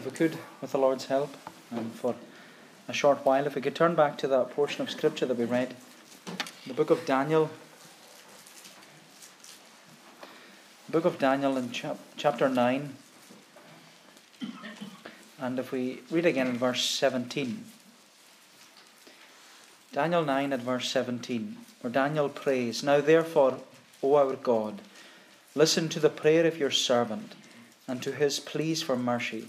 if we could, with the Lord's help, and for a short while, if we could turn back to that portion of Scripture that we read, the book of Daniel. The book of Daniel in chap- chapter 9. And if we read again in verse 17. Daniel 9 at verse 17, where Daniel prays, Now therefore, O our God, listen to the prayer of your servant and to his pleas for mercy.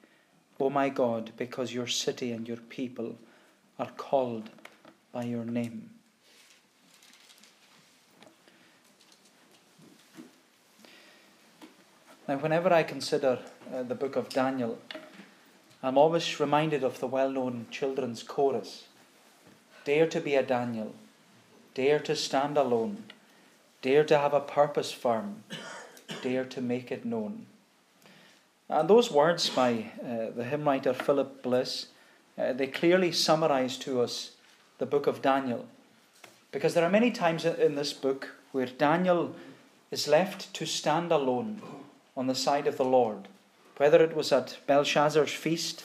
O my God, because your city and your people are called by your name. Now, whenever I consider uh, the book of Daniel, I'm always reminded of the well known children's chorus Dare to be a Daniel, dare to stand alone, dare to have a purpose firm, dare to make it known. And those words by uh, the hymn writer Philip Bliss, uh, they clearly summarize to us the book of Daniel. Because there are many times in this book where Daniel is left to stand alone on the side of the Lord, whether it was at Belshazzar's feast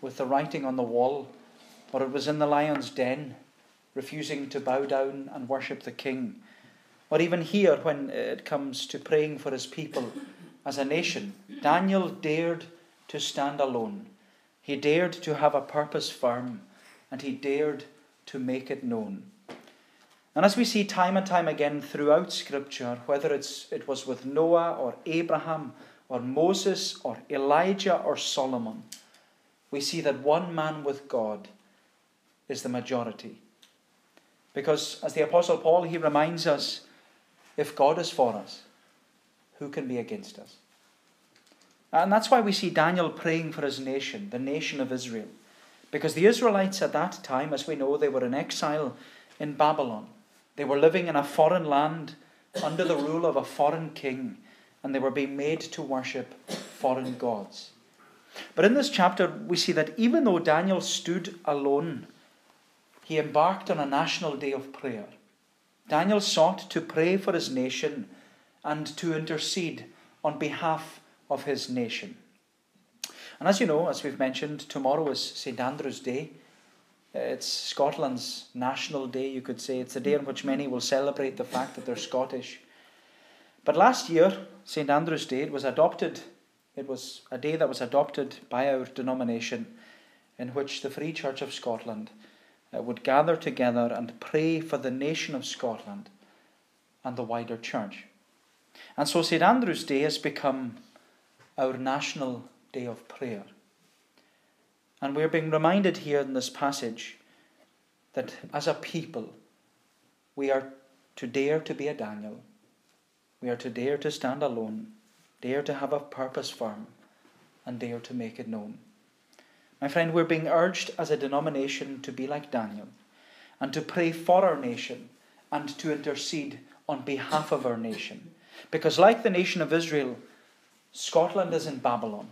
with the writing on the wall, or it was in the lion's den, refusing to bow down and worship the king, or even here when it comes to praying for his people as a nation, Daniel dared to stand alone. He dared to have a purpose firm, and he dared to make it known. And as we see time and time again throughout Scripture, whether it's, it was with Noah or Abraham or Moses or Elijah or Solomon, we see that one man with God is the majority. Because, as the Apostle Paul, he reminds us if God is for us, who can be against us? And that's why we see Daniel praying for his nation, the nation of Israel. Because the Israelites at that time, as we know, they were in exile in Babylon. They were living in a foreign land under the rule of a foreign king, and they were being made to worship foreign gods. But in this chapter, we see that even though Daniel stood alone, he embarked on a national day of prayer. Daniel sought to pray for his nation and to intercede on behalf of his nation. And as you know, as we've mentioned, tomorrow is St. Andrew's Day. It's Scotland's national day, you could say. It's a day on which many will celebrate the fact that they're Scottish. But last year, St. Andrew's Day, it was adopted, it was a day that was adopted by our denomination in which the Free Church of Scotland uh, would gather together and pray for the nation of Scotland and the wider church. And so St. Andrew's Day has become our national day of prayer. And we're being reminded here in this passage that as a people, we are to dare to be a Daniel. We are to dare to stand alone, dare to have a purpose firm, and dare to make it known. My friend, we're being urged as a denomination to be like Daniel and to pray for our nation and to intercede on behalf of our nation. Because, like the nation of Israel, Scotland is in Babylon.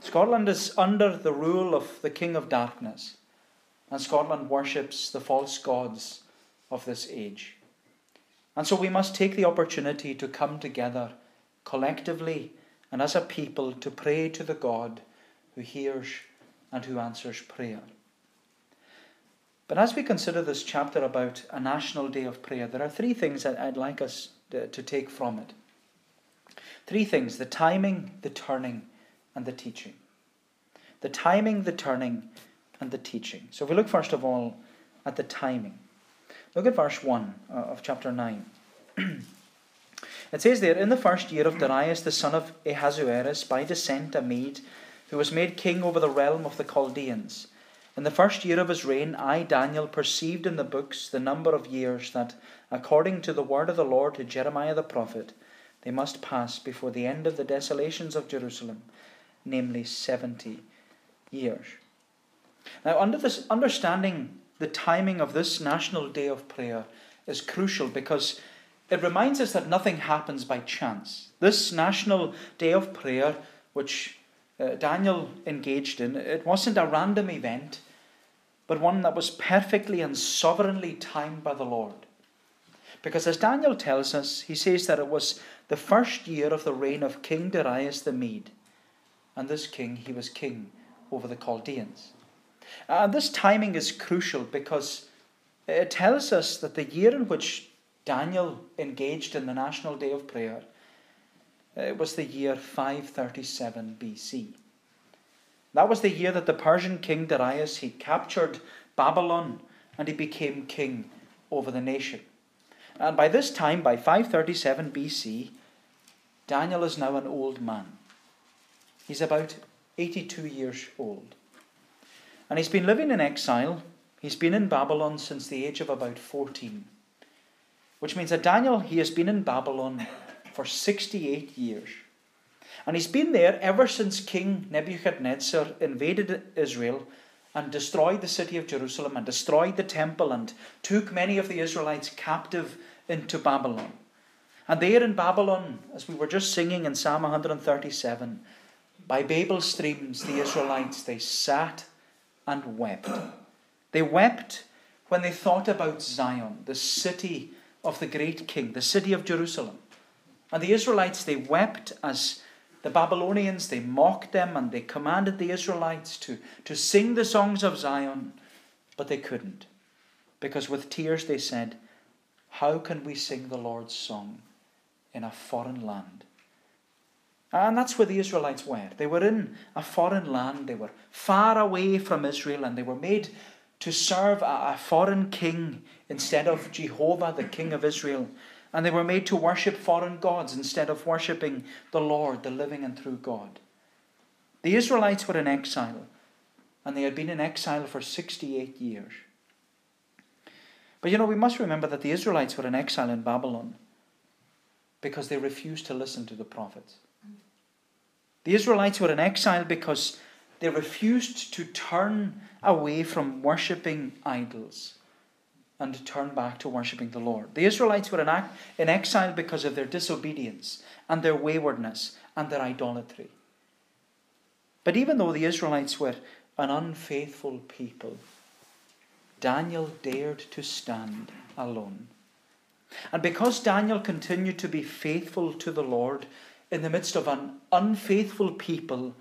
Scotland is under the rule of the King of Darkness, and Scotland worships the false gods of this age. And so we must take the opportunity to come together collectively and as a people to pray to the God who hears and who answers prayer. But as we consider this chapter about a national day of prayer, there are three things that I'd like us to, take from it. Three things the timing, the turning, and the teaching. The timing, the turning, and the teaching. So if we look first of all at the timing, look at verse 1 uh, of chapter 9. it says there, In the first year of Darius the son of Ahasuerus, by descent a Mede, who was made king over the realm of the Chaldeans. In the first year of his reign, I, Daniel, perceived in the books the number of years that, according to the word of the Lord to Jeremiah the prophet, they must pass before the end of the desolations of Jerusalem, namely seventy years. Now, under this, understanding the timing of this national day of prayer is crucial because it reminds us that nothing happens by chance. This national day of prayer, which uh, Daniel engaged in, it wasn't a random event, but one that was perfectly and sovereignly timed by the Lord. Because as Daniel tells us, he says that it was the first year of the reign of King Darius the Mede. And this king, he was king over the Chaldeans. And this timing is crucial because it tells us that the year in which Daniel engaged in the National Day of Prayer it was the year 537 BC. That was the year that the Persian king Darius he captured Babylon and he became king over the nation. And by this time, by 537 BC, Daniel is now an old man. He's about 82 years old. And he's been living in exile. He's been in Babylon since the age of about 14. Which means that Daniel, he has been in Babylon for 68 years. And he's been there ever since King Nebuchadnezzar invaded Israel and destroyed the city of Jerusalem and destroyed the temple and took many of the Israelites captive into Babylon. And there in Babylon, as we were just singing in Psalm 137, by Babel streams, the Israelites, they sat and wept. They wept when they thought about Zion, the city of the great king, the city of Jerusalem. And the Israelites, they wept as the Babylonians, they mocked them and they commanded the Israelites to, to sing the songs of Zion, but they couldn't. Because with tears they said, How can we sing the Lord's song in a foreign land? And that's where the Israelites were. They were in a foreign land, they were far away from Israel, and they were made to serve a, foreign king instead of Jehovah, the King of Israel. And they were made to worship foreign gods instead of worshipping the Lord, the living and true God. The Israelites were in exile, and they had been in exile for 68 years. But you know, we must remember that the Israelites were in exile in Babylon because they refused to listen to the prophets. The Israelites were in exile because they refused to turn away from worshipping idols and turn back to worshipping the Lord. The Israelites were in exile because of their disobedience and their waywardness and their idolatry. But even though the Israelites were an unfaithful people, Daniel dared to stand alone. And because Daniel continued to be faithful to the Lord in the midst of an unfaithful people,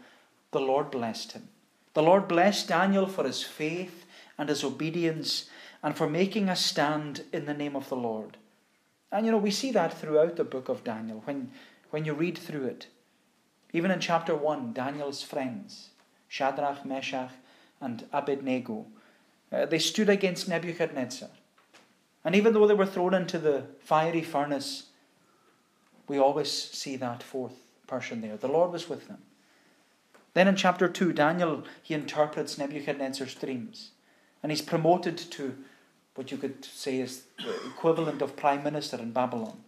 the Lord blessed him. The Lord blessed Daniel for his faith and his obedience and for making a stand in the name of the Lord. And you know, we see that throughout the book of Daniel when, when you read through it. Even in chapter 1, Daniel's friends, Shadrach, Meshach, and Abednego, uh, they stood against Nebuchadnezzar. And even though they were thrown into the fiery furnace, we always see that fourth person there. The Lord was with them. Then in chapter 2, Daniel, he interprets Nebuchadnezzar's dreams. And he's promoted to what you could say is the equivalent of prime minister in Babylon.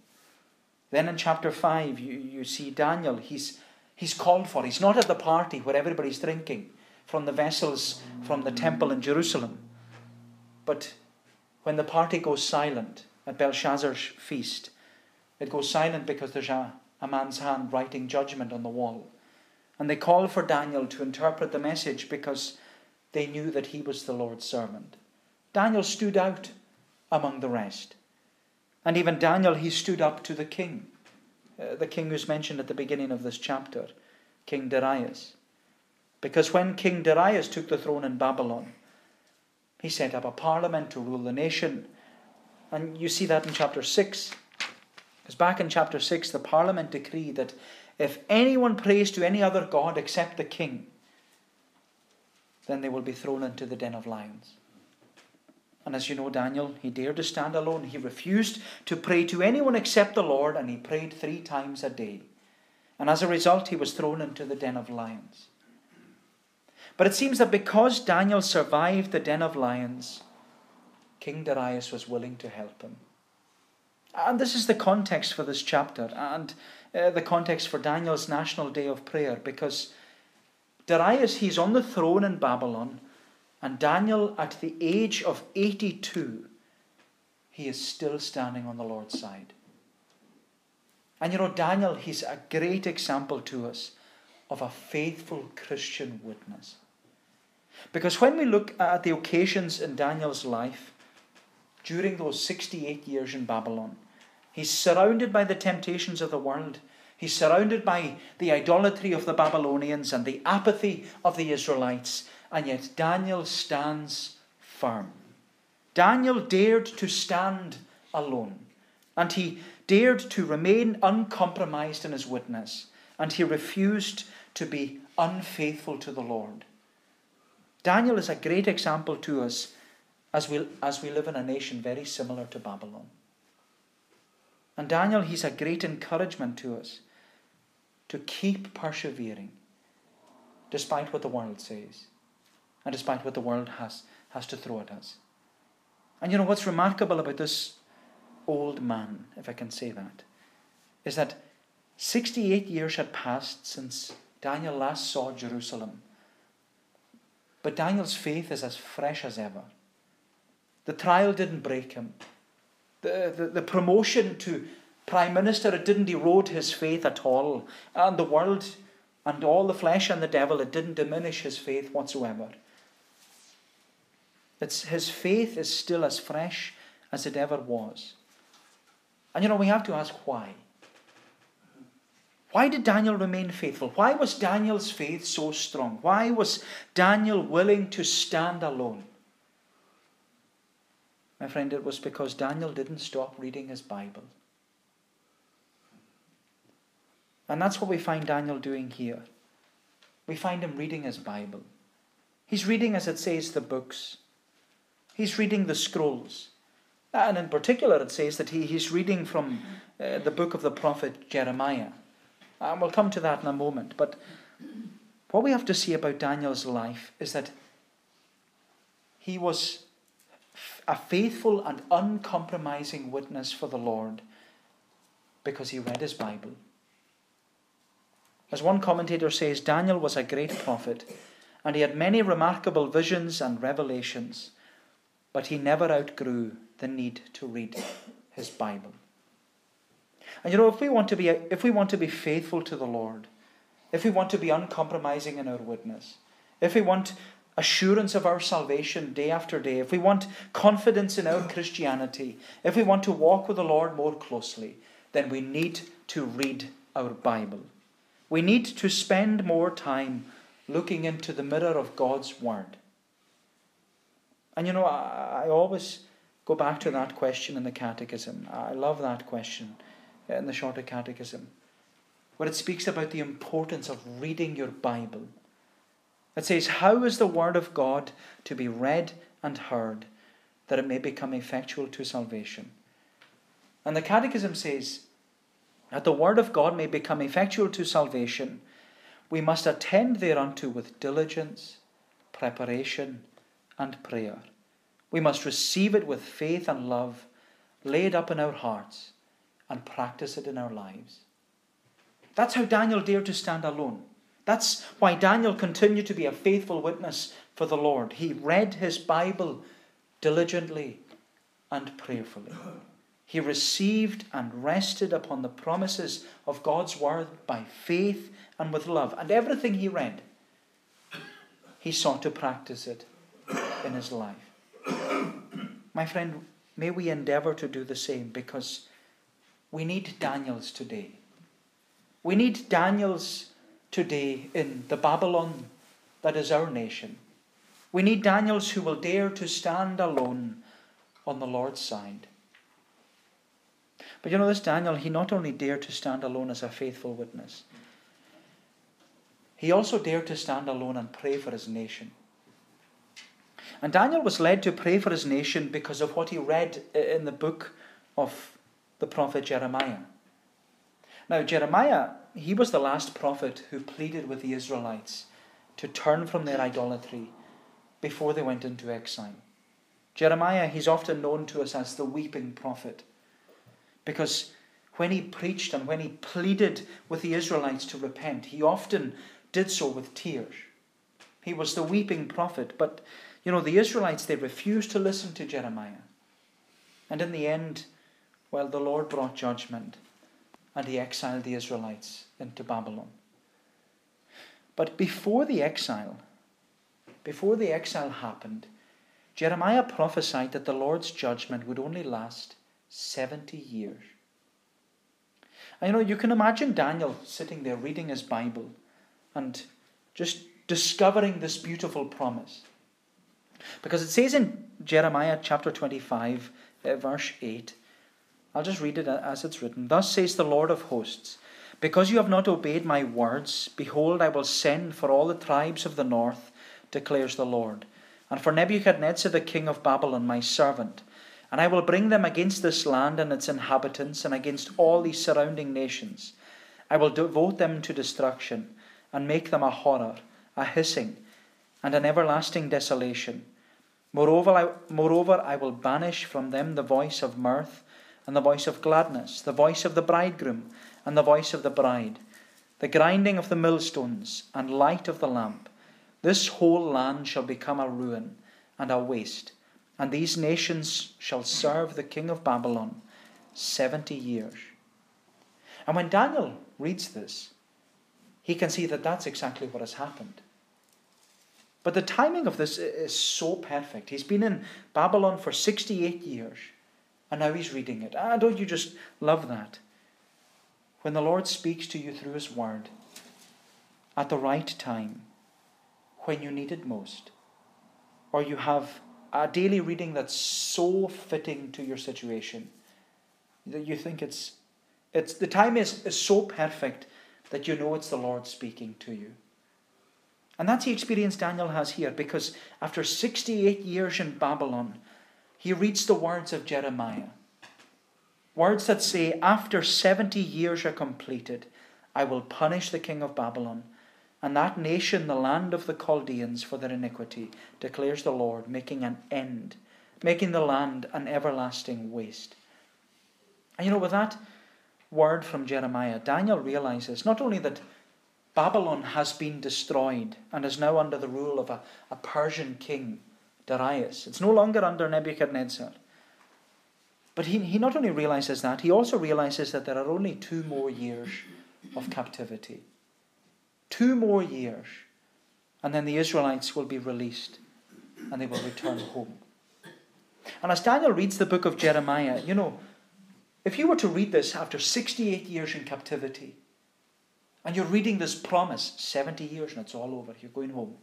Then in chapter 5, you, you see Daniel, he's, he's called for. He's not at the party where everybody's drinking from the vessels from the temple in Jerusalem. But when the party goes silent at Belshazzar's feast, it goes silent because there's a, a man's hand writing judgment on the wall. And they call for Daniel to interpret the message because they knew that he was the Lord's servant. Daniel stood out among the rest. And even Daniel, he stood up to the king, uh, the king who's mentioned at the beginning of this chapter, King Darius. Because when King Darius took the throne in Babylon, he set up a parliament to rule the nation. And you see that in chapter 6. Because back in chapter 6, the parliament decreed that if anyone prays to any other god except the king, then they will be thrown into the den of lions. And as you know, Daniel, he dared to stand alone. He refused to pray to anyone except the Lord, and he prayed three times a day. And as a result, he was thrown into the den of lions. But it seems that because Daniel survived the den of lions, King Darius was willing to help him. And this is the context for this chapter and uh, the context for Daniel's national day of prayer because Darius, he's on the throne in Babylon, and Daniel, at the age of 82, he is still standing on the Lord's side. And you know, Daniel, he's a great example to us of a faithful Christian witness. Because when we look at the occasions in Daniel's life during those 68 years in Babylon, he's surrounded by the temptations of the world. He's surrounded by the idolatry of the Babylonians and the apathy of the Israelites. And yet Daniel stands firm. Daniel dared to stand alone. And he dared to remain uncompromised in his witness. And he refused to be unfaithful to the Lord. Daniel is a great example to us as we, as we live in a nation very similar to Babylon. And Daniel, he's a great encouragement to us to keep persevering despite what the world says and despite what the world has, has to throw at us. And you know what's remarkable about this old man, if I can say that, is that 68 years had passed since Daniel last saw Jerusalem. But Daniel's faith is as fresh as ever. The trial didn't break him. The, the, the promotion to prime minister, it didn't erode his faith at all. And the world and all the flesh and the devil, it didn't diminish his faith whatsoever. It's, his faith is still as fresh as it ever was. And you know, we have to ask why. Why did Daniel remain faithful? Why was Daniel's faith so strong? Why was Daniel willing to stand alone? My friend, it was because Daniel didn't stop reading his Bible. And that's what we find Daniel doing here. We find him reading his Bible. He's reading, as it says, the books. He's reading the scrolls. And in particular, it says that he, he's reading from uh, the book of the prophet Jeremiah. Uh, and we'll come to that in a moment. But what we have to see about Daniel's life is that he was a faithful and uncompromising witness for the Lord because he read his Bible. As one commentator says, Daniel was a great prophet, and he had many remarkable visions and revelations, but he never outgrew the need to read his Bible. And you know, if we want to be if we want to be faithful to the Lord, if we want to be uncompromising in our witness, if we want assurance of our salvation day after day, if we want confidence in our Christianity, if we want to walk with the Lord more closely, then we need to read our Bible. We need to spend more time looking into the mirror of God's Word. And you know, I, I always go back to that question in the Catechism. I love that question in the Shorter Catechism, where it speaks about the importance of reading your Bible. It says, How is the Word of God to be read and heard that it may become effectual to salvation? And the Catechism says, that the word of God may become effectual to salvation, we must attend thereunto with diligence, preparation, and prayer. We must receive it with faith and love, laid up in our hearts, and practice it in our lives. That's how Daniel dared to stand alone. That's why Daniel continued to be a faithful witness for the Lord. He read his Bible diligently and prayerfully. He received and rested upon the promises of God's word by faith and with love. And everything he read, he sought to practice it in his life. My friend, may we endeavor to do the same because we need Daniels today. We need Daniels today in the Babylon that is our nation. We need Daniels who will dare to stand alone on the Lord's side. But you know, this Daniel, he not only dared to stand alone as a faithful witness, he also dared to stand alone and pray for his nation. And Daniel was led to pray for his nation because of what he read in the book of the prophet Jeremiah. Now, Jeremiah, he was the last prophet who pleaded with the Israelites to turn from their idolatry before they went into exile. Jeremiah, he's often known to us as the weeping prophet. Because when he preached and when he pleaded with the Israelites to repent, he often did so with tears. He was the weeping prophet. But, you know, the Israelites, they refused to listen to Jeremiah. And in the end, well, the Lord brought judgment and he exiled the Israelites into Babylon. But before the exile, before the exile happened, Jeremiah prophesied that the Lord's judgment would only last 70 years. You know, you can imagine Daniel sitting there reading his Bible and just discovering this beautiful promise. Because it says in Jeremiah chapter 25, uh, verse 8, I'll just read it as it's written. Thus says the Lord of hosts, because you have not obeyed my words, behold, I will send for all the tribes of the north, declares the Lord, and for Nebuchadnezzar the king of Babylon, my servant. And I will bring them against this land and its inhabitants, and against all these surrounding nations. I will devote them to destruction, and make them a horror, a hissing, and an everlasting desolation. Moreover I, moreover, I will banish from them the voice of mirth, and the voice of gladness, the voice of the bridegroom, and the voice of the bride, the grinding of the millstones, and light of the lamp. This whole land shall become a ruin and a waste, and these nations shall serve the king of Babylon seventy years. And when Daniel reads this, he can see that that's exactly what has happened. But the timing of this is so perfect. He's been in Babylon for 68 years, and now he's reading it. Ah, don't you just love that? when the Lord speaks to you through His Word at the right time, when you need it most, or you have a daily reading that's so fitting to your situation that you think it's it's the time is, is so perfect that you know it's the Lord speaking to you. And that's the experience Daniel has here because after 68 years in Babylon, he reads the words of Jeremiah. Words that say, After 70 years are completed, I will punish the king of Babylon, and that nation the land of the Chaldeans for their iniquity, declares the Lord, making an end, making the land an everlasting waste. And you know, with that word from Jeremiah, Daniel realizes not only that Babylon has been destroyed and is now under the rule of a, a Persian king, Darius. It's no longer under Nebuchadnezzar. But he, he not only realizes that, he also realizes that there are only two more years of captivity. Two more years. And then the Israelites will be released and they will return home. And as Daniel reads the book of Jeremiah, you know, if you were to read this after 68 years in captivity, and you're reading this promise, 70 years and it's all over, you're going home.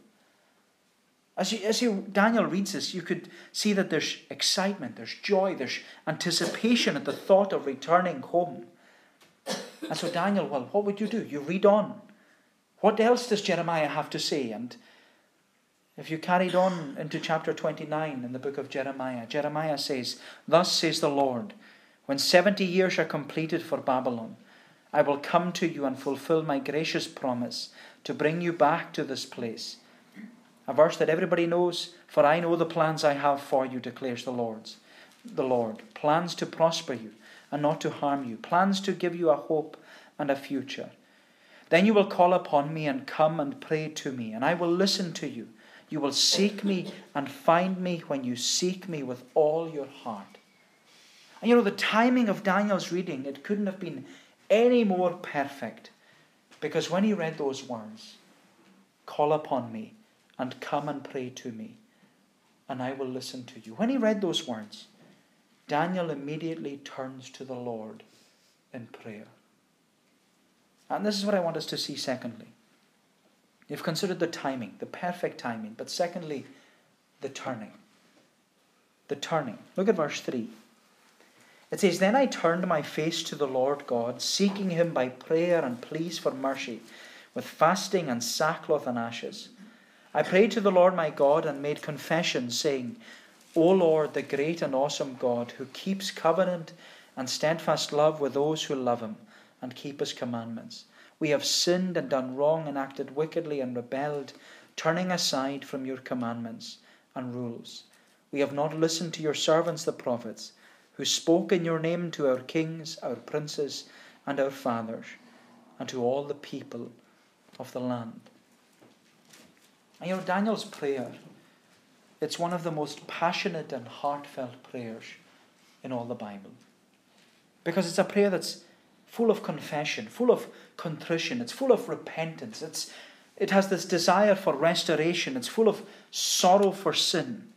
As you, as you, Daniel reads this, you could see that there's excitement, there's joy, there's anticipation at the thought of returning home. And so, Daniel, well, what would you do? You read on. What else does Jeremiah have to say? And if you carried on into chapter 29 in the book of Jeremiah, Jeremiah says, Thus says the Lord, when 70 years are completed for Babylon, I will come to you and fulfill my gracious promise to bring you back to this place a verse that everybody knows, for I know the plans I have for you, declares the Lord's the Lord. Plans to prosper you and not to harm you, plans to give you a hope and a future. Then you will call upon me and come and pray to me, and I will listen to you. You will seek me and find me when you seek me with all your heart. And you know, the timing of Daniel's reading, it couldn't have been any more perfect. Because when he read those words, call upon me and come and pray to me, and I will listen to you. When he read those words, Daniel immediately turns to the Lord in prayer. And this is what I want us to see secondly. You've considered the timing, the perfect timing, but secondly, the turning. The turning. Look at verse 3. It says, Then I turned my face to the Lord God, seeking him by prayer and pleas for mercy, with fasting and sackcloth and ashes. I prayed to the Lord my God and made confession, saying, O Lord, the great and awesome God, who keeps covenant and steadfast love with those who love him and keep his commandments. We have sinned and done wrong and acted wickedly and rebelled, turning aside from your commandments and rules. We have not listened to your servants the prophets, who spoke in your name to our kings, our princes, and our fathers, and to all the people of the land. And you know, Daniel's prayer, it's one of the most passionate and heartfelt prayers in all the Bible. Because it's a prayer that's full of confession, full of contrition, it's full of repentance, it's, it has this desire for restoration, it's full of sorrow for sin.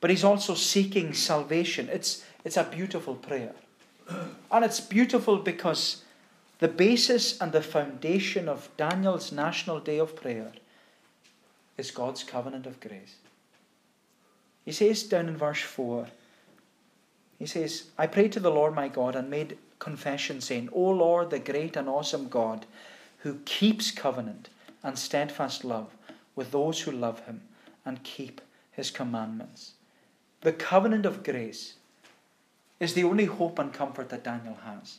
But he's also seeking salvation. It's, it's a beautiful prayer. And it's beautiful because the basis and the foundation of Daniel's National Day of Prayer is God's covenant of grace. He says down in verse 4, he says, I prayed to the Lord my God and made confession, saying, O Lord, the great and awesome God, who keeps covenant and steadfast love with those who love him and keep his commandments. The covenant of grace is the only hope and comfort that Daniel has.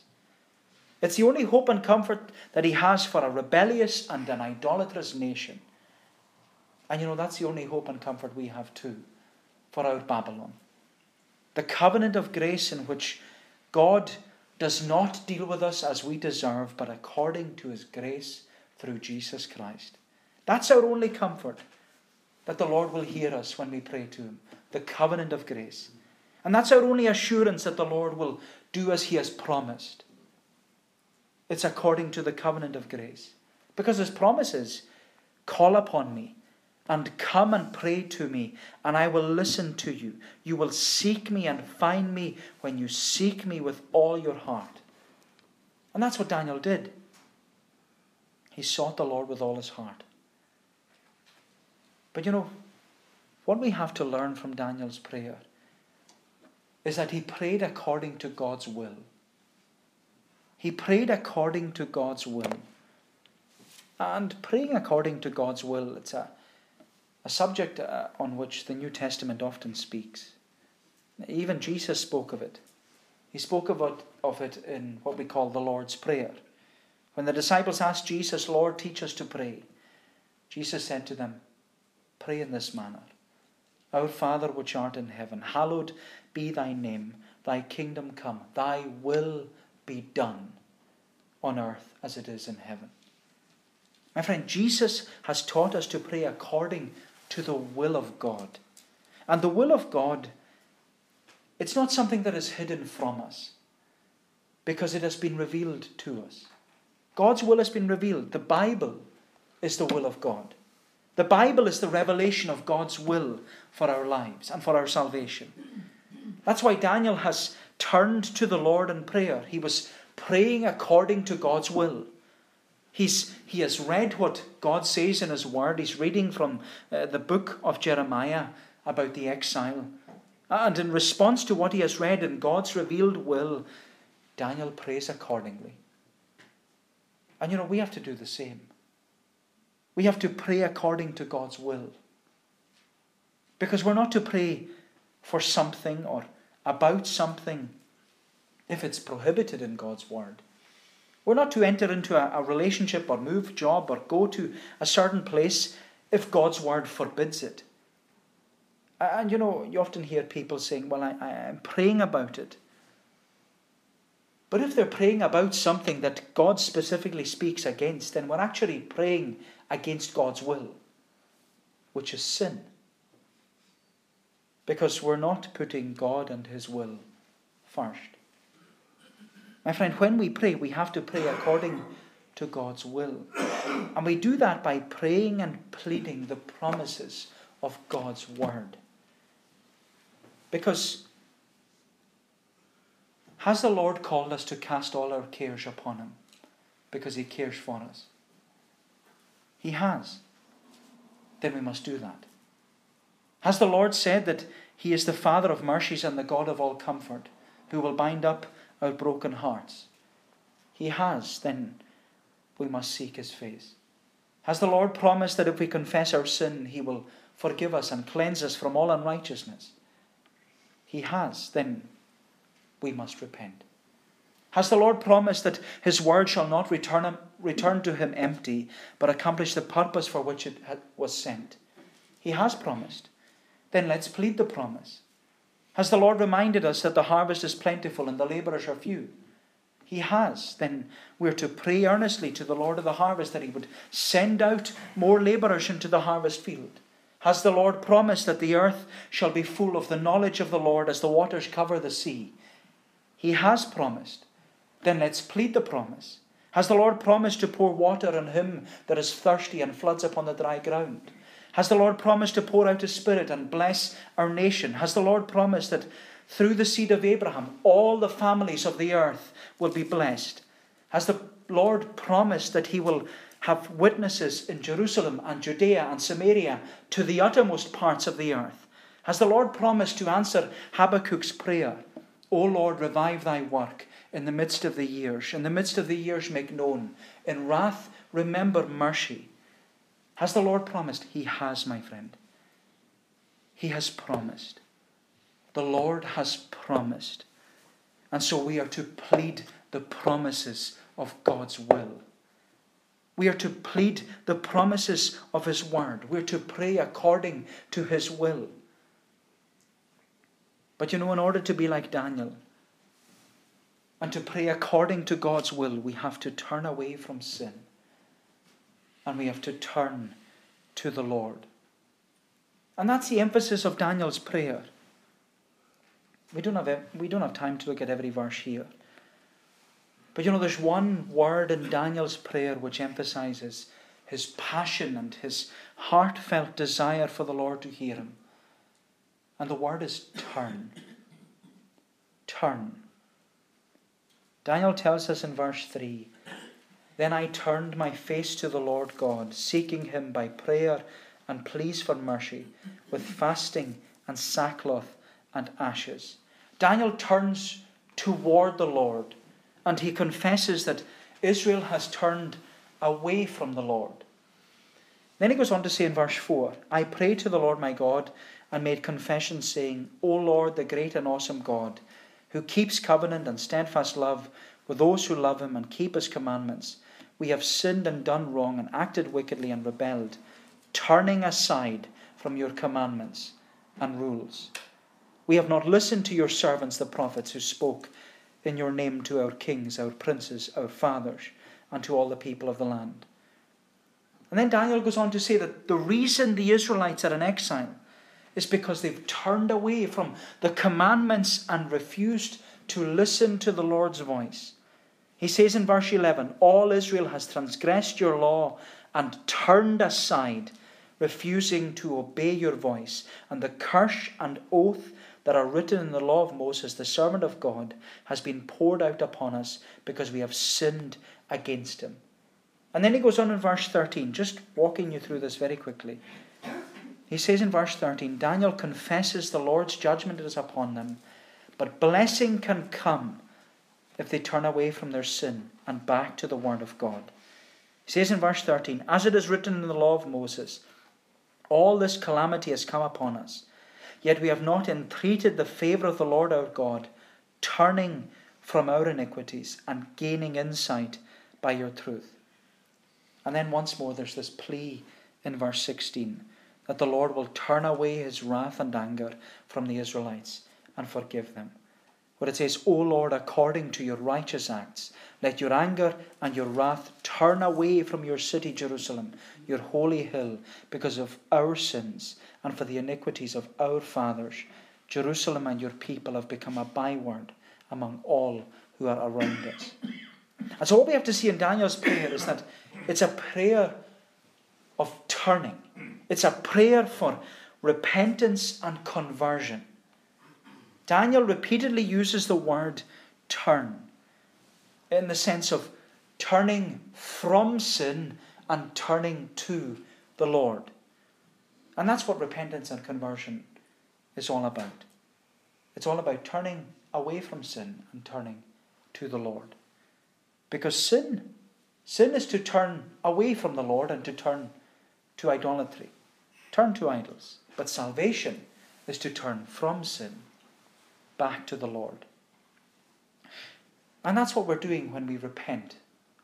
It's the only hope and comfort that he has for a rebellious and an idolatrous nation. And you know, that's the only hope and comfort we have too for our Babylon the covenant of grace in which God does not deal with us as we deserve, but according to his grace through Jesus Christ. That's our only comfort, that the Lord will hear us when we pray to him. The covenant of grace. And that's our only assurance that the Lord will do as he has promised. It's according to the covenant of grace. Because his promise is, call upon me and come and pray to me, and I will listen to you. You will seek me and find me when you seek me with all your heart. And that's what Daniel did. He sought the Lord with all his heart. But you know, what we have to learn from Daniel's prayer is that he prayed according to God's will. He prayed according to God's will. And praying according to God's will, it's a a subject uh, on which the New Testament often speaks. Even Jesus spoke of it. He spoke of it, of it in what we call the Lord's Prayer. When the disciples asked Jesus, Lord, teach us to pray, Jesus said to them, Pray in this manner Our Father which art in heaven, hallowed be thy name, thy kingdom come, thy will be done on earth as it is in heaven. My friend, Jesus has taught us to pray according to the will of God. And the will of God, it's not something that is hidden from us because it has been revealed to us. God's will has been revealed. The Bible is the will of God. The Bible is the revelation of God's will for our lives and for our salvation. That's why Daniel has turned to the Lord in prayer. He was praying according to God's will. He's, he has read what God says in His Word. He's reading from uh, the book of Jeremiah about the exile. And in response to what he has read in God's revealed will, Daniel prays accordingly. And you know, we have to do the same. We have to pray according to God's will. Because we're not to pray for something or about something if it's prohibited in God's Word. We're not to enter into a, a relationship or move job or go to a certain place if God's word forbids it. And you know, you often hear people saying, Well, I, I'm praying about it. But if they're praying about something that God specifically speaks against, then we're actually praying against God's will, which is sin. Because we're not putting God and His will first. My friend, when we pray, we have to pray according to God's will. And we do that by praying and pleading the promises of God's word. Because has the Lord called us to cast all our cares upon Him? Because He cares for us. He has. Then we must do that. Has the Lord said that He is the Father of mercies and the God of all comfort, who will bind up our broken hearts? He has, then we must seek his face. Has the Lord promised that if we confess our sin, he will forgive us and cleanse us from all unrighteousness? He has, then we must repent. Has the Lord promised that his word shall not return, return to him empty, but accomplish the purpose for which it was sent? He has promised. Then let's plead the promise. Has the Lord reminded us that the harvest is plentiful and the labourers are few? He has. Then we're to pray earnestly to the Lord of the harvest that He would send out more labourers into the harvest field. Has the Lord promised that the earth shall be full of the knowledge of the Lord as the waters cover the sea? He has promised. Then let's plead the promise. Has the Lord promised to pour water on him that is thirsty and floods upon the dry ground? Has the Lord promised to pour out his Spirit and bless our nation? Has the Lord promised that through the seed of Abraham all the families of the earth will be blessed? Has the Lord promised that he will have witnesses in Jerusalem and Judea and Samaria to the uttermost parts of the earth? Has the Lord promised to answer Habakkuk's prayer? O Lord, revive thy work in the midst of the years. In the midst of the years, make known. In wrath, remember mercy. Has the Lord promised? He has, my friend. He has promised. The Lord has promised. And so we are to plead the promises of God's will. We are to plead the promises of His word. We're to pray according to His will. But you know, in order to be like Daniel and to pray according to God's will, we have to turn away from sin and we have to turn to the Lord. And that's the emphasis of Daniel's prayer. We don't have, we don't have time to look at every verse here. But you know, there's one word in Daniel's prayer which emphasizes his passion and his heartfelt desire for the Lord to hear him. And the word is turn. Turn. Daniel tells us in verse 3 Then I turned my face to the Lord God, seeking him by prayer and pleas for mercy, with fasting and sackcloth and ashes. Daniel turns toward the Lord and he confesses that Israel has turned away from the Lord. Then he goes on to say in verse 4 I prayed to the Lord my God and made confession, saying, O Lord, the great and awesome God, who keeps covenant and steadfast love with those who love him and keep his commandments, we have sinned and done wrong and acted wickedly and rebelled, turning aside from your commandments and rules. We have not listened to your servants, the prophets, who spoke in your name to our kings, our princes, our fathers, and to all the people of the land. And then Daniel goes on to say that the reason the Israelites are in exile is because they've turned away from the commandments and refused to listen to the Lord's voice. He says in verse 11, All Israel has transgressed your law and turned aside, refusing to obey your voice. And the curse and oath that are written in the law of Moses, the servant of God, has been poured out upon us because we have sinned against him. And then he goes on in verse 13, just walking you through this very quickly. He says in verse 13 Daniel confesses the Lord's judgment is upon them, but blessing can come if they turn away from their sin and back to the Word of God. He says in verse 13 As it is written in the law of Moses, all this calamity has come upon us, yet we have not entreated the favour of the Lord our God, turning from our iniquities and gaining insight by your truth. And then once more, there's this plea in verse 16 that the Lord will turn away his wrath and anger from the Israelites and forgive them. Where it says, O Lord, according to your righteous acts, let your anger and your wrath turn away from your city, Jerusalem, your holy hill, because of our sins and for the iniquities of our fathers. Jerusalem and your people have become a byword among all who are around us. And so, what we have to see in Daniel's prayer is that it's a prayer of turning. It's a prayer for repentance and conversion. Daniel repeatedly uses the word turn in the sense of turning from sin and turning to the Lord. And that's what repentance and conversion is all about. It's all about turning away from sin and turning to the Lord. Because sin, sin is to turn away from the Lord and to turn to idolatry, turn to idols. But salvation is to turn from sin back to the Lord. And that's what we're doing when we repent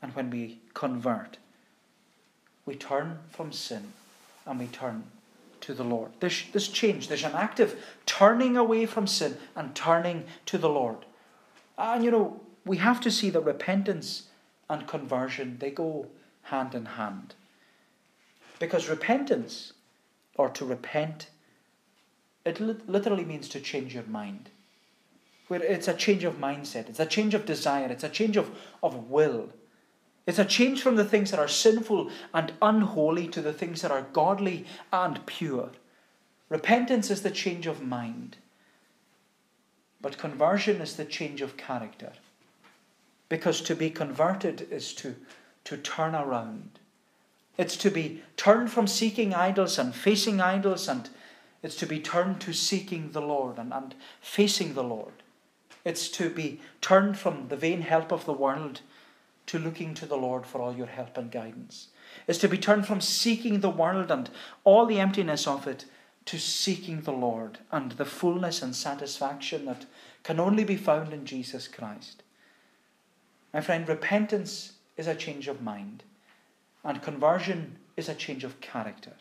and when we convert. We turn from sin and we turn to the Lord. There's this change. There's an active turning away from sin and turning to the Lord. And you know, we have to see that repentance and conversion, they go hand in hand. Because repentance, or to repent, it literally means to change your mind. Where it's a change of mindset, it's a change of desire, it's a change of, of will. It's a change from the things that are sinful and unholy to the things that are godly and pure. Repentance is the change of mind. But conversion is the change of character. Because to be converted is to, to turn around. It's to be turned from seeking idols and facing idols, and it's to be turned to seeking the Lord and, and facing the Lord. It's to be turned from the vain help of the world to looking to the Lord for all your help and guidance. It's to be turned from seeking the world and all the emptiness of it to seeking the Lord and the fullness and satisfaction that can only be found in Jesus Christ. My friend, repentance is a change of mind, and conversion is a change of character.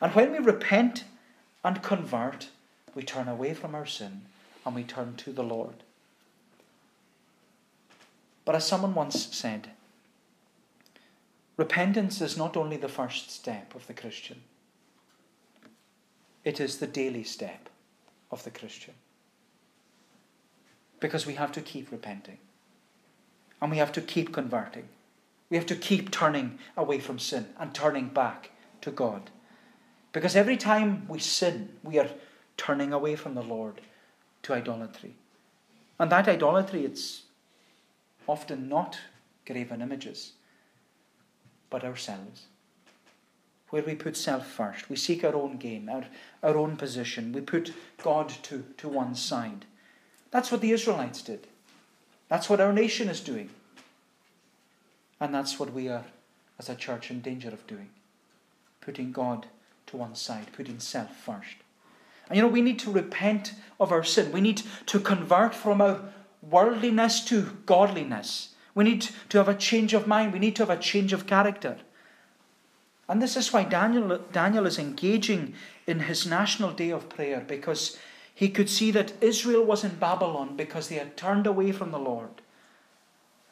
And when we repent and convert, we turn away from our sin and we turn to the Lord. But as someone once said, repentance is not only the first step of the Christian, it is the daily step of the Christian. Because we have to keep repenting. And we have to keep converting. We have to keep turning away from sin and turning back to God. Because every time we sin, we are turning away from the Lord to idolatry. And that idolatry, it's often not graven images, but ourselves where we put self first. We seek our own gain, our, our own position. We put God to, to one side. That's what the Israelites did. That's what our nation is doing. And that's what we are, as a church, in danger of doing. Putting God to one side, putting self first. And you know, we need to repent of our sin. We need to convert from our worldliness to godliness. We need to have a change of mind. We need to have a change of character. And this is why Daniel, Daniel is engaging in his national day of prayer because he could see that Israel was in Babylon because they had turned away from the Lord.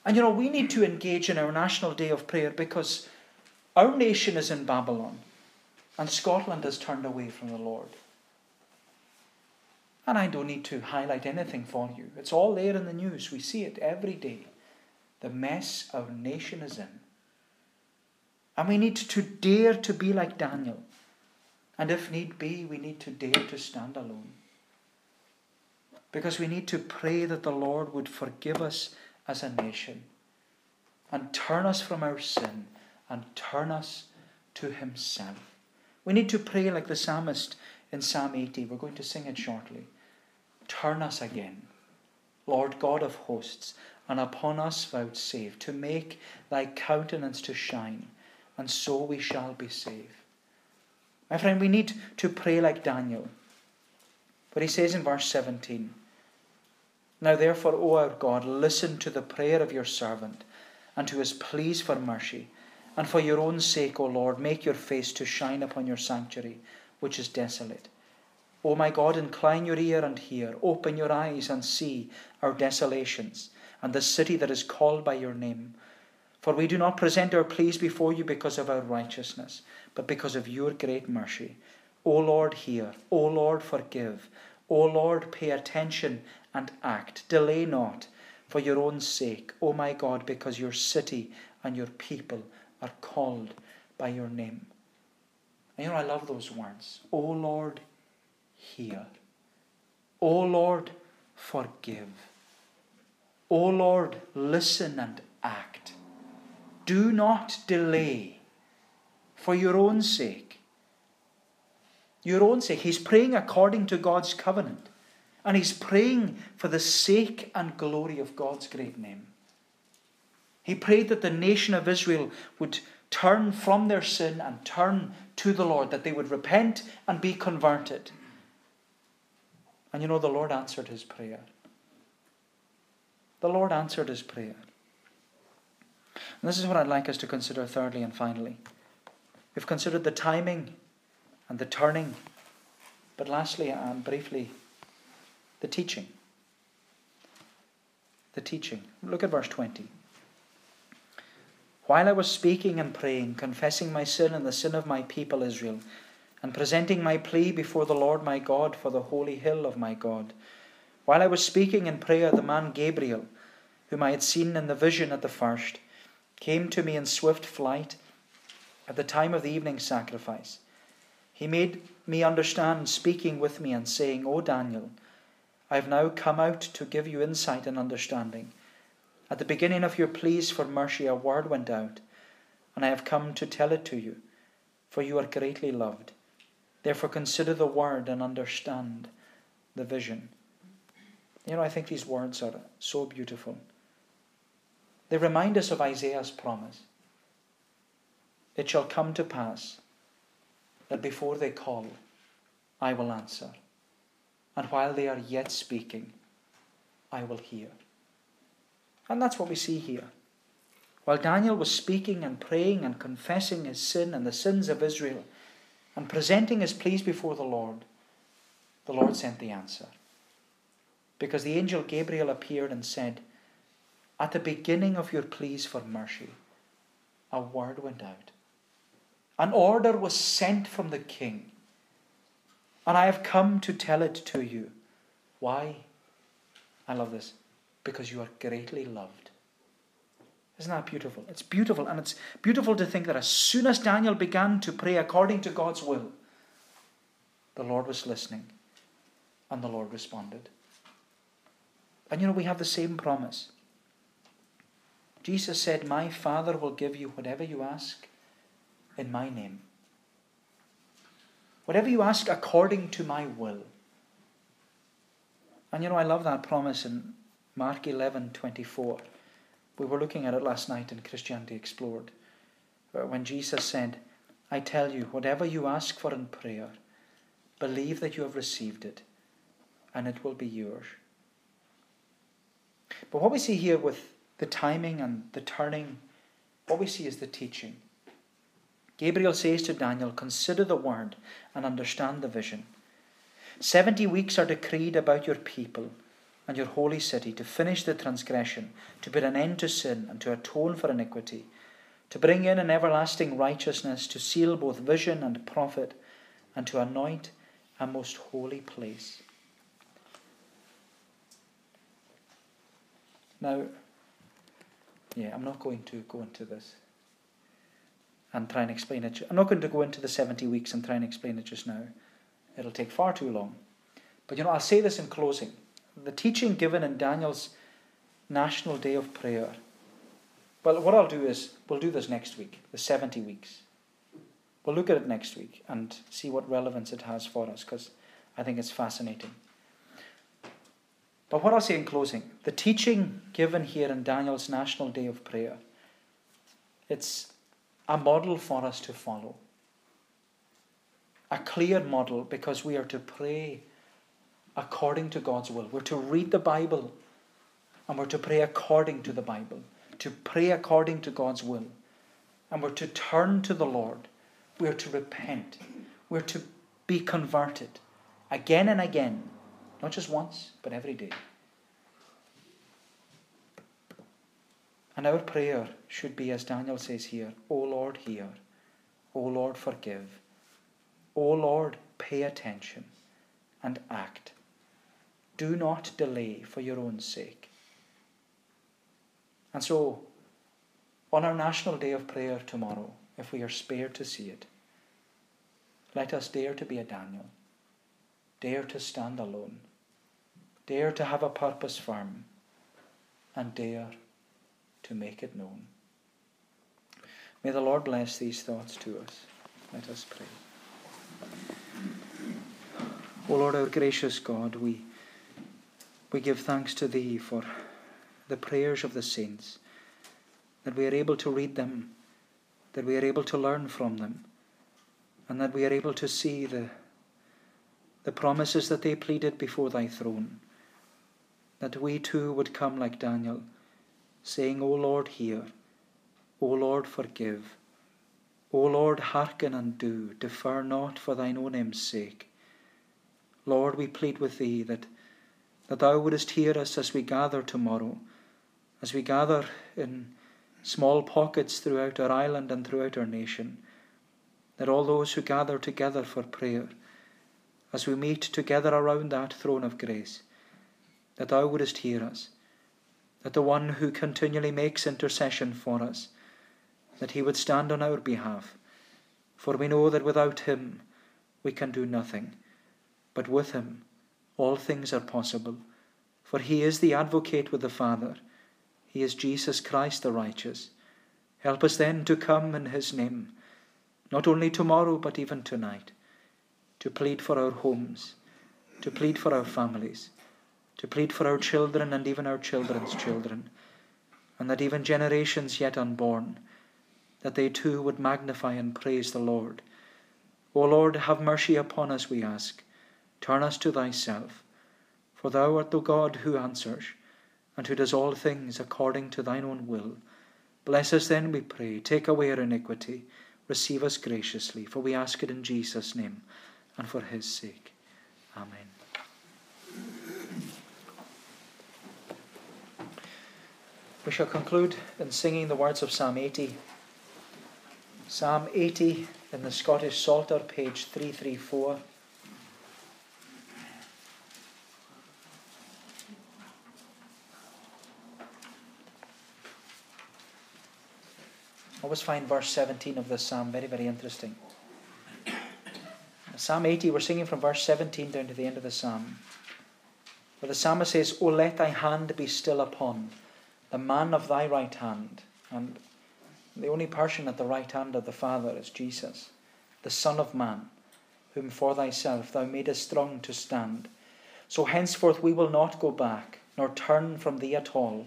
And you know, we need to engage in our national day of prayer because our nation is in Babylon and Scotland has turned away from the Lord. And I don't need to highlight anything for you. It's all there in the news. We see it every day. The mess our nation is in. And we need to dare to be like Daniel. And if need be, we need to dare to stand alone. Because we need to pray that the Lord would forgive us as a nation and turn us from our sin and turn us to Himself. We need to pray like the psalmist in Psalm 80. We're going to sing it shortly. Turn us again, Lord God of hosts, and upon us vouchsafe to make thy countenance to shine and so we shall be saved. My friend, we need to pray like Daniel. But he says in verse 17, Now therefore, O our God, listen to the prayer of your servant and to his pleas for mercy. And for your own sake, O Lord, make your face to shine upon your sanctuary, which is desolate. O my God, incline your ear and hear, open your eyes and see our desolations, and the city that is called by your name. For we do not present our pleas before you because of our righteousness, but because of your great mercy. O Lord, hear. O Lord, forgive. O Lord, pay attention and act. Delay not for your own sake, O my God, because your city and your people are called by your name. And you know, I love those words. O Lord, hear. O Lord, forgive. O Lord, listen and act. Do not delay for your own sake. Your own sake. He's praying according to God's covenant. And he's praying for the sake and glory of God's great name. He prayed that the nation of Israel would turn from their sin and turn to the Lord, that they would repent and be converted. And you know, the Lord answered his prayer. The Lord answered his prayer. And this is what I'd like us to consider thirdly and finally. We've considered the timing and the turning, but lastly and briefly, the teaching. the teaching. Look at verse 20. While I was speaking and praying, confessing my sin and the sin of my people Israel, and presenting my plea before the Lord my God for the holy hill of my God, while I was speaking in prayer, the man Gabriel, whom I had seen in the vision at the first, came to me in swift flight at the time of the evening sacrifice. He made me understand, speaking with me and saying, O Daniel, I have now come out to give you insight and understanding. At the beginning of your pleas for mercy, a word went out, and I have come to tell it to you, for you are greatly loved. Therefore, consider the word and understand the vision. You know, I think these words are so beautiful. They remind us of Isaiah's promise. It shall come to pass that before they call, I will answer. And while they are yet speaking, I will hear. And that's what we see here. While Daniel was speaking and praying and confessing his sin and the sins of Israel and presenting his pleas before the Lord, the Lord sent the answer. Because the angel Gabriel appeared and said, At the beginning of your pleas for mercy, a word went out. An order was sent from the king and I have come to tell it to you. Why? I love this. Because you are greatly loved. Isn't that beautiful? It's beautiful. And it's beautiful to think that as soon as Daniel began to pray according to God's will, the Lord was listening and the Lord responded. And you know, we have the same promise. Jesus said, My Father will give you whatever you ask in my name. Whatever you ask according to my will. And you know, I love that promise in Mark 11 24. We were looking at it last night in Christianity Explored, uh, when Jesus said, I tell you, whatever you ask for in prayer, believe that you have received it, and it will be yours. But what we see here with the timing and the turning, what we see is the teaching. Gabriel says to Daniel, Consider the word and understand the vision. Seventy weeks are decreed about your people and your holy city to finish the transgression, to put an end to sin, and to atone for iniquity, to bring in an everlasting righteousness, to seal both vision and prophet, and to anoint a most holy place. Now, yeah, I'm not going to go into this and try and explain it. I'm not going to go into the 70 weeks and try and explain it just now. It'll take far too long. But you know, I'll say this in closing. The teaching given in Daniel's National Day of Prayer. Well, what I'll do is we'll do this next week, the 70 weeks. We'll look at it next week and see what relevance it has for us because I think it's fascinating. But what I'll say in closing, the teaching given here in Daniel's National Day of Prayer, it's a model for us to follow. A clear model because we are to pray according to God's will. We're to read the Bible and we're to pray according to the Bible, to pray according to God's will. And we're to turn to the Lord. We're to repent. We're to be converted again and again, not just once, but every day. And our prayer should be, as Daniel says here, O Lord, hear. O Lord, forgive. O Lord, pay attention and act. Do not delay for your own sake. And so, on our National Day of Prayer tomorrow, if we are spared to see it, let us dare to be a Daniel, dare to stand alone, dare to have a purpose firm, and dare to make it known. May the Lord bless these thoughts to us. Let us pray. O Lord, our gracious God, we, we give thanks to Thee for the prayers of the saints, that we are able to read them, that we are able to learn from them, and that we are able to see the, the promises that they pleaded before Thy throne, that we too would come like Daniel saying, O Lord, hear. O Lord, forgive. O Lord, hearken and do. Defer not for thine own name's sake. Lord, we plead with thee that, that thou wouldest hear us as we gather tomorrow, as we gather in small pockets throughout our island and throughout our nation, that all those who gather together for prayer, as we meet together around that throne of grace, that Thou wouldest hear us, that the one who continually makes intercession for us, that he would stand on our behalf. For we know that without him we can do nothing, but with him all things are possible. For he is the advocate with the Father, he is Jesus Christ the righteous. Help us then to come in his name, not only tomorrow, but even tonight, to plead for our homes, to plead for our families, to plead for our children and even our children's children, and that even generations yet unborn, that they too would magnify and praise the Lord. O Lord, have mercy upon us, we ask. Turn us to thyself, for thou art the God who answers, and who does all things according to thine own will. Bless us then, we pray. Take away our iniquity. Receive us graciously, for we ask it in Jesus' name and for his sake. Amen. We shall conclude in singing the words of Psalm 80. Psalm 80 in the Scottish Psalter, page 334. Always find verse 17 of this psalm very, very interesting. Psalm 80, we're singing from verse 17 down to the end of the psalm. Where the psalmist says, O let thy hand be still upon the man of thy right hand. And the only person at the right hand of the Father is Jesus, the Son of Man, whom for thyself thou madest strong to stand. So henceforth we will not go back, nor turn from thee at all.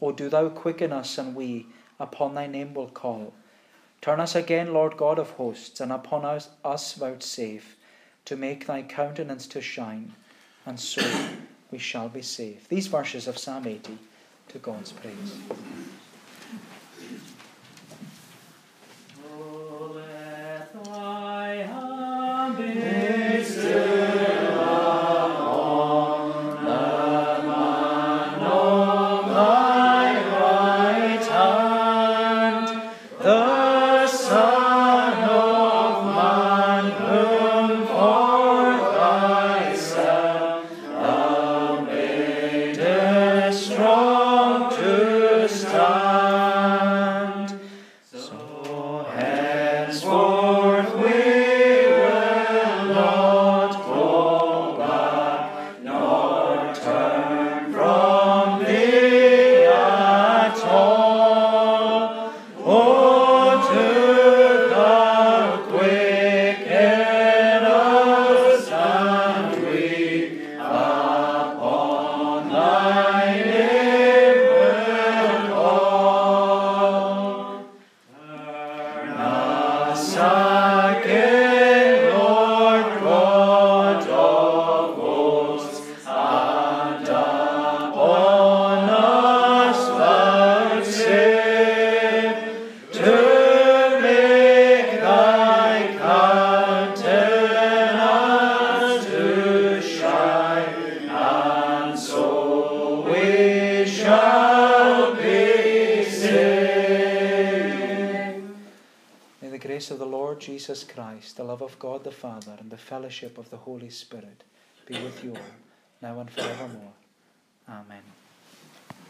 O do thou quicken us, and we upon thy name will call. Turn us again, Lord God of hosts, and upon us, us vouchsafe to make thy countenance to shine, and so we shall be safe. These verses of Psalm 80 to God's praise. Jesus the fellowship of the Holy Spirit be with you all, now and forevermore. Amen.